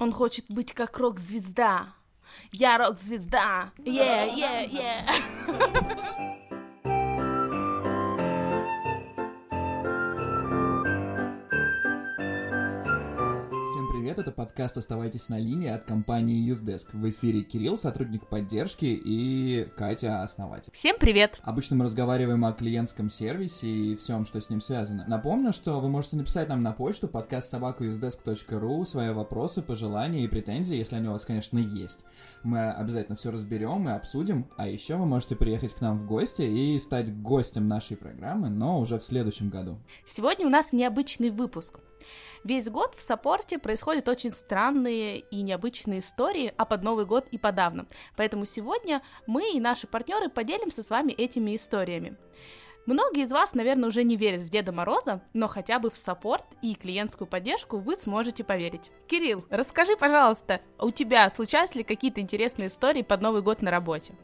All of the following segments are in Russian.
Он хочет быть как рок-звезда. Я рок-звезда. Yeah, yeah, yeah. привет, это подкаст «Оставайтесь на линии» от компании Usedesk. В эфире Кирилл, сотрудник поддержки, и Катя, основатель. Всем привет. Обычно мы разговариваем о клиентском сервисе и всем, что с ним связано. Напомню, что вы можете написать нам на почту подкаст собакаюзdesk.ру свои вопросы, пожелания и претензии, если они у вас, конечно, есть. Мы обязательно все разберем и обсудим, а еще вы можете приехать к нам в гости и стать гостем нашей программы, но уже в следующем году. Сегодня у нас необычный выпуск. Весь год в саппорте происходят очень странные и необычные истории, а под Новый год и подавно. Поэтому сегодня мы и наши партнеры поделимся с вами этими историями. Многие из вас, наверное, уже не верят в Деда Мороза, но хотя бы в саппорт и клиентскую поддержку вы сможете поверить. Кирилл, расскажи, пожалуйста, у тебя случались ли какие-то интересные истории под Новый год на работе?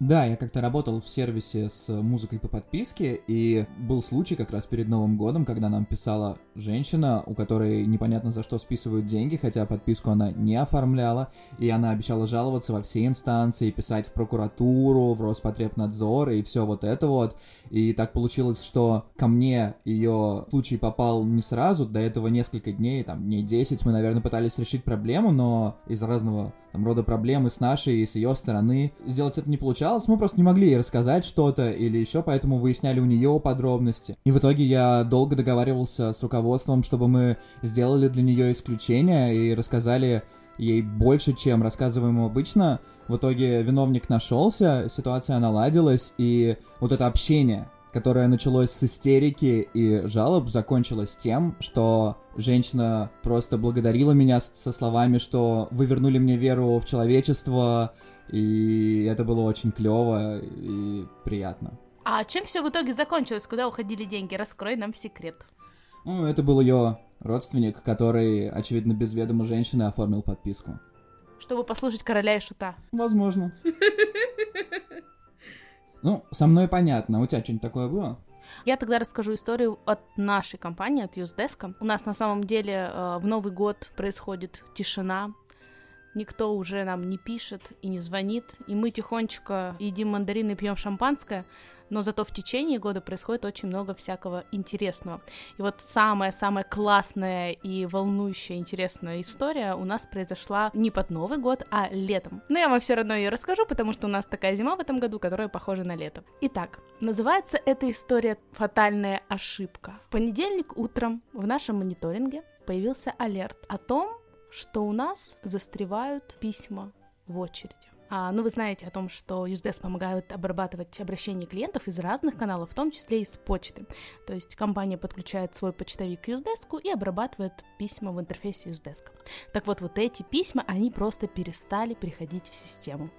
Да, я как-то работал в сервисе с музыкой по подписке, и был случай как раз перед Новым годом, когда нам писала женщина, у которой непонятно за что списывают деньги, хотя подписку она не оформляла, и она обещала жаловаться во все инстанции, писать в прокуратуру, в Роспотребнадзор и все вот это вот. И так получилось, что ко мне ее случай попал не сразу, до этого несколько дней, там, дней 10 мы, наверное, пытались решить проблему, но из разного там, рода проблемы с нашей и с ее стороны сделать это не получалось, мы просто не могли ей рассказать что-то или еще, поэтому выясняли у нее подробности. И в итоге я долго договаривался с руководством, чтобы мы сделали для нее исключение и рассказали ей больше, чем рассказываем обычно. В итоге виновник нашелся, ситуация наладилась, и вот это общение, которое началось с истерики и жалоб, закончилось тем, что женщина просто благодарила меня со словами, что вы вернули мне веру в человечество, и это было очень клево и приятно. А чем все в итоге закончилось? Куда уходили деньги? Раскрой нам секрет. Ну, это был ее родственник, который, очевидно, без ведома женщины оформил подписку. Чтобы послушать короля и шута. Возможно. Ну, со мной понятно. У тебя что-нибудь такое было? Я тогда расскажу историю от нашей компании, от Юздеска. У нас на самом деле э, в Новый год происходит тишина. Никто уже нам не пишет и не звонит. И мы тихонечко едим мандарины и пьем шампанское но зато в течение года происходит очень много всякого интересного. И вот самая-самая классная и волнующая интересная история у нас произошла не под Новый год, а летом. Но я вам все равно ее расскажу, потому что у нас такая зима в этом году, которая похожа на лето. Итак, называется эта история «Фатальная ошибка». В понедельник утром в нашем мониторинге появился алерт о том, что у нас застревают письма в очереди. А, ну, вы знаете о том, что Usedesk помогает обрабатывать обращения клиентов из разных каналов, в том числе из почты. То есть компания подключает свой почтовик к Usedesk и обрабатывает письма в интерфейсе Usedesk. Так вот, вот эти письма, они просто перестали приходить в систему.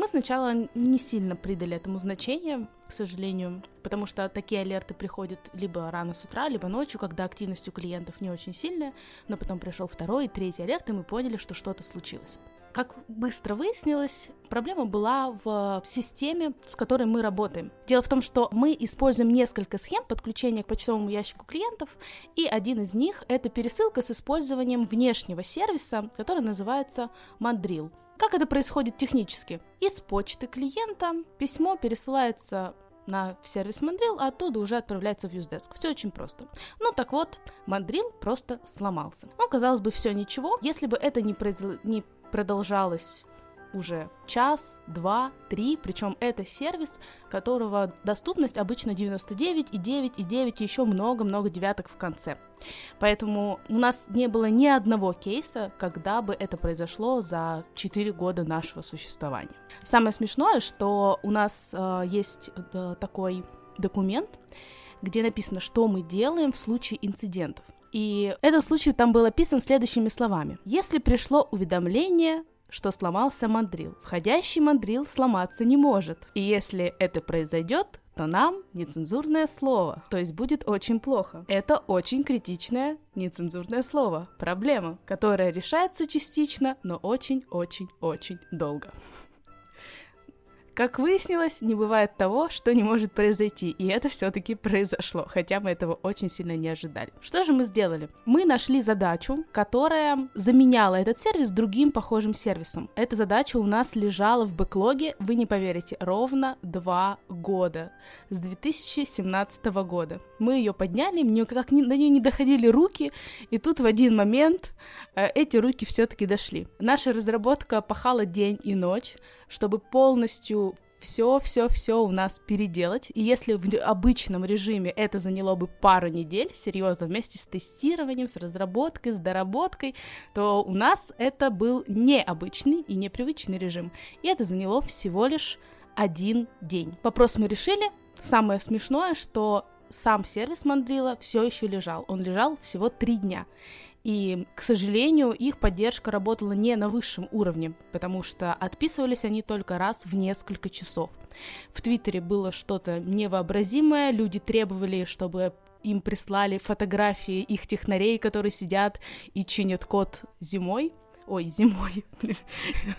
Мы сначала не сильно придали этому значение, к сожалению, потому что такие алерты приходят либо рано с утра, либо ночью, когда активность у клиентов не очень сильная, но потом пришел второй и третий алерт, и мы поняли, что что-то случилось. Как быстро выяснилось, проблема была в системе, с которой мы работаем. Дело в том, что мы используем несколько схем подключения к почтовому ящику клиентов, и один из них — это пересылка с использованием внешнего сервиса, который называется Mandrill. Как это происходит технически? Из почты клиента письмо пересылается на сервис Mandrill, а оттуда уже отправляется в Usedesk. Все очень просто. Ну так вот, Mandrill просто сломался. Ну, казалось бы, все ничего, если бы это не, произ... не продолжалось уже час, два, три, причем это сервис, которого доступность обычно 99 и 9 и 9 и еще много-много девяток в конце. Поэтому у нас не было ни одного кейса, когда бы это произошло за 4 года нашего существования. Самое смешное, что у нас э, есть э, такой документ, где написано, что мы делаем в случае инцидентов. И этот случай там был описан следующими словами. Если пришло уведомление, что сломался мандрил, входящий мандрил сломаться не может. И если это произойдет, то нам нецензурное слово, то есть будет очень плохо. Это очень критичное нецензурное слово, проблема, которая решается частично, но очень-очень-очень долго. Как выяснилось, не бывает того, что не может произойти, и это все-таки произошло, хотя мы этого очень сильно не ожидали. Что же мы сделали? Мы нашли задачу, которая заменяла этот сервис другим похожим сервисом. Эта задача у нас лежала в бэклоге, вы не поверите, ровно два года, с 2017 года. Мы ее подняли, мне как ни, до нее не доходили руки, и тут в один момент э, эти руки все-таки дошли. Наша разработка пахала день и ночь, чтобы полностью все-все-все у нас переделать. И если в обычном режиме это заняло бы пару недель, серьезно, вместе с тестированием, с разработкой, с доработкой, то у нас это был необычный и непривычный режим. И это заняло всего лишь один день. Вопрос мы решили. Самое смешное, что сам сервис Мандрила все еще лежал. Он лежал всего три дня. И, к сожалению, их поддержка работала не на высшем уровне, потому что отписывались они только раз в несколько часов. В Твиттере было что-то невообразимое, люди требовали, чтобы им прислали фотографии их технарей, которые сидят и чинят код зимой, Ой, зимой, блин,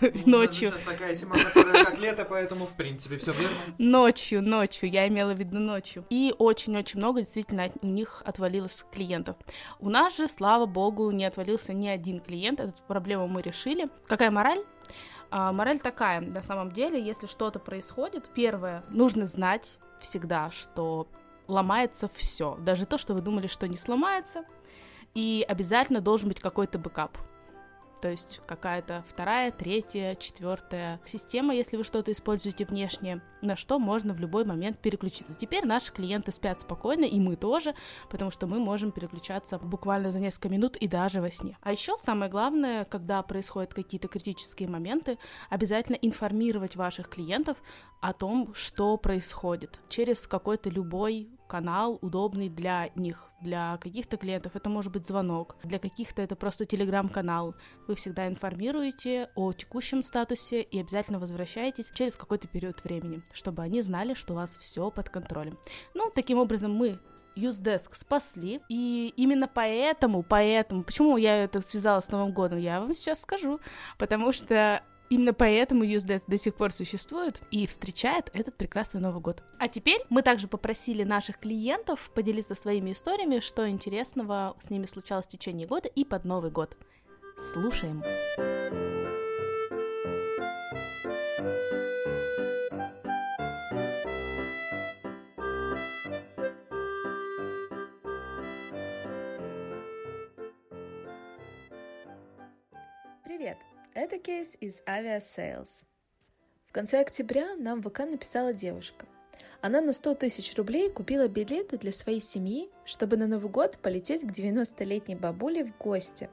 ну, ночью. Сейчас такая зима, как лето, поэтому, в принципе, все верно. Ночью, ночью, я имела в виду ночью. И очень-очень много действительно у них отвалилось клиентов. У нас же, слава богу, не отвалился ни один клиент, эту проблему мы решили. Какая мораль? А, мораль такая, на самом деле, если что-то происходит, первое, нужно знать всегда, что ломается все, даже то, что вы думали, что не сломается, и обязательно должен быть какой-то backup то есть какая-то вторая, третья, четвертая система, если вы что-то используете внешне, на что можно в любой момент переключиться. Теперь наши клиенты спят спокойно, и мы тоже, потому что мы можем переключаться буквально за несколько минут и даже во сне. А еще самое главное, когда происходят какие-то критические моменты, обязательно информировать ваших клиентов о том, что происходит через какой-то любой канал, удобный для них, для каких-то клиентов это может быть звонок, для каких-то это просто телеграм-канал. Вы всегда информируете о текущем статусе и обязательно возвращаетесь через какой-то период времени, чтобы они знали, что у вас все под контролем. Ну, таким образом мы Usedesk спасли, и именно поэтому, поэтому, почему я это связала с Новым годом, я вам сейчас скажу, потому что Именно поэтому UseDesk до сих пор существует и встречает этот прекрасный Новый год. А теперь мы также попросили наших клиентов поделиться своими историями, что интересного с ними случалось в течение года и под Новый год. Слушаем. Привет! Это кейс из Aviasales. В конце октября нам в ВК написала девушка. Она на 100 тысяч рублей купила билеты для своей семьи, чтобы на Новый год полететь к 90-летней бабуле в гости.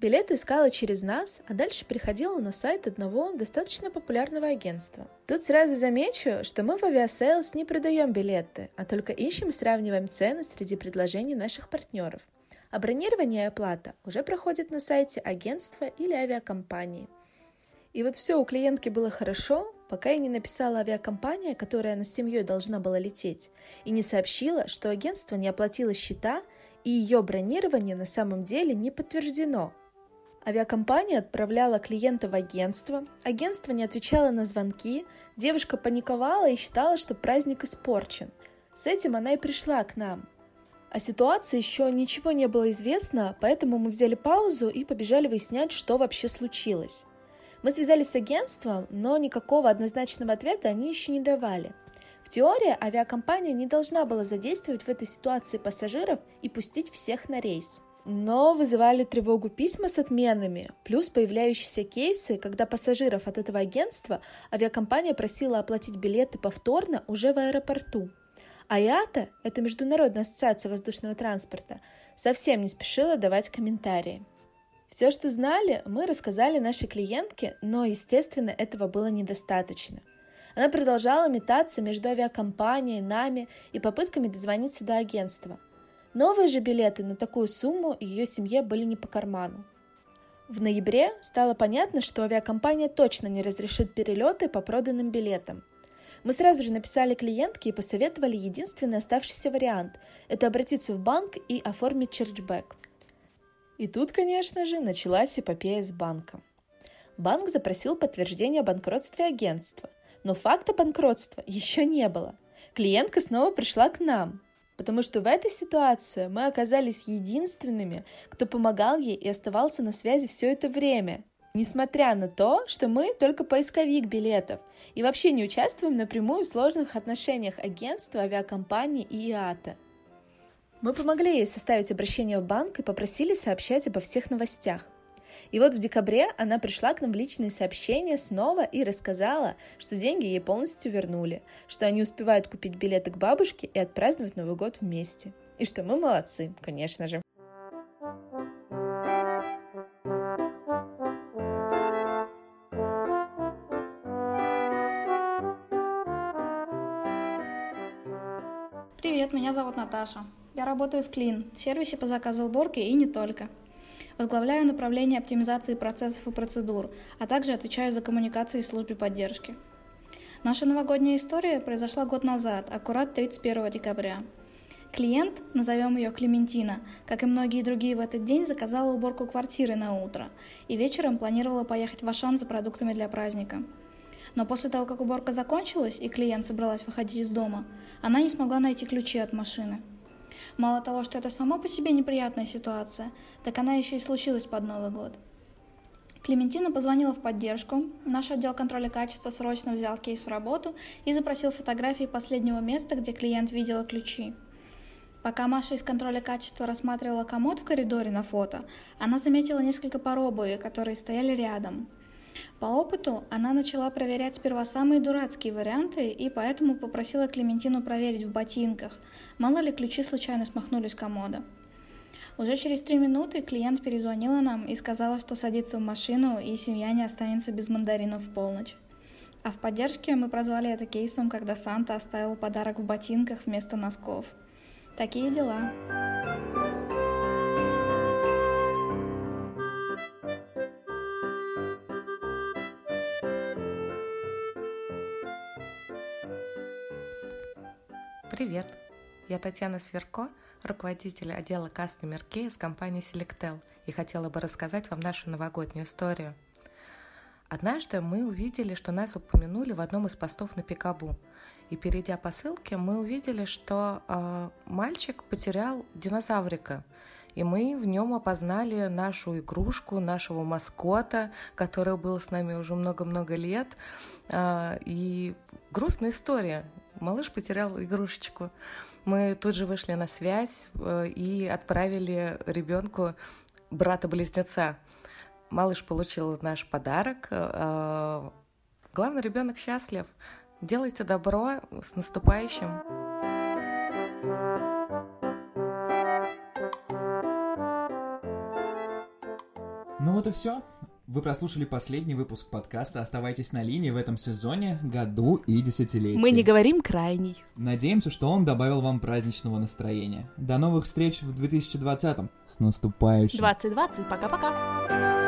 Билеты искала через нас, а дальше приходила на сайт одного достаточно популярного агентства. Тут сразу замечу, что мы в Aviasales не продаем билеты, а только ищем и сравниваем цены среди предложений наших партнеров – а бронирование и оплата уже проходит на сайте агентства или авиакомпании. И вот все у клиентки было хорошо, пока я не написала авиакомпания, которая на с семьей должна была лететь, и не сообщила, что агентство не оплатило счета, и ее бронирование на самом деле не подтверждено. Авиакомпания отправляла клиента в агентство, агентство не отвечало на звонки, девушка паниковала и считала, что праздник испорчен. С этим она и пришла к нам. О ситуации еще ничего не было известно, поэтому мы взяли паузу и побежали выяснять, что вообще случилось. Мы связались с агентством, но никакого однозначного ответа они еще не давали. В теории авиакомпания не должна была задействовать в этой ситуации пассажиров и пустить всех на рейс. Но вызывали тревогу письма с отменами, плюс появляющиеся кейсы, когда пассажиров от этого агентства авиакомпания просила оплатить билеты повторно уже в аэропорту. АИАТА, это Международная ассоциация воздушного транспорта, совсем не спешила давать комментарии. Все, что знали, мы рассказали нашей клиентке, но, естественно, этого было недостаточно. Она продолжала метаться между авиакомпанией, нами и попытками дозвониться до агентства. Новые же билеты на такую сумму ее семье были не по карману. В ноябре стало понятно, что авиакомпания точно не разрешит перелеты по проданным билетам. Мы сразу же написали клиентке и посоветовали единственный оставшийся вариант – это обратиться в банк и оформить черчбэк. И тут, конечно же, началась эпопея с банком. Банк запросил подтверждение о банкротстве агентства. Но факта банкротства еще не было. Клиентка снова пришла к нам, потому что в этой ситуации мы оказались единственными, кто помогал ей и оставался на связи все это время. Несмотря на то, что мы только поисковик билетов и вообще не участвуем напрямую в сложных отношениях агентства, авиакомпании и ИАТА. Мы помогли ей составить обращение в банк и попросили сообщать обо всех новостях. И вот в декабре она пришла к нам в личные сообщения снова и рассказала, что деньги ей полностью вернули, что они успевают купить билеты к бабушке и отпраздновать Новый год вместе. И что мы молодцы, конечно же. Привет, меня зовут Наташа. Я работаю в Клин, сервисе по заказу уборки и не только. Возглавляю направление оптимизации процессов и процедур, а также отвечаю за коммуникации в службе поддержки. Наша новогодняя история произошла год назад, аккурат 31 декабря. Клиент, назовем ее Клементина, как и многие другие в этот день, заказала уборку квартиры на утро и вечером планировала поехать в Ашан за продуктами для праздника. Но после того, как уборка закончилась и клиент собралась выходить из дома, она не смогла найти ключи от машины. Мало того, что это само по себе неприятная ситуация, так она еще и случилась под Новый год. Клементина позвонила в поддержку, наш отдел контроля качества срочно взял кейс в работу и запросил фотографии последнего места, где клиент видела ключи. Пока Маша из контроля качества рассматривала комод в коридоре на фото, она заметила несколько пар обуви, которые стояли рядом, по опыту она начала проверять сперва самые дурацкие варианты и поэтому попросила Клементину проверить в ботинках, мало ли ключи случайно смахнулись с комода. Уже через три минуты клиент перезвонила нам и сказала, что садится в машину и семья не останется без мандаринов в полночь. А в поддержке мы прозвали это кейсом, когда Санта оставил подарок в ботинках вместо носков. Такие дела. Я Татьяна Сверко, руководитель отдела Customer Care с компании Selectel, и хотела бы рассказать вам нашу новогоднюю историю. Однажды мы увидели, что нас упомянули в одном из постов на Пикабу. И перейдя по ссылке, мы увидели, что э, мальчик потерял динозаврика. И мы в нем опознали нашу игрушку, нашего маскота, который был с нами уже много-много лет. Э, и грустная история. Малыш потерял игрушечку. Мы тут же вышли на связь э, и отправили ребенку брата-близнеца. Малыш получил наш подарок. Э, главное, ребенок счастлив. Делайте добро с наступающим. Ну вот и все. Вы прослушали последний выпуск подкаста «Оставайтесь на линии» в этом сезоне, году и десятилетии. Мы не говорим крайний. Надеемся, что он добавил вам праздничного настроения. До новых встреч в 2020-м. С наступающим. 2020. Пока-пока.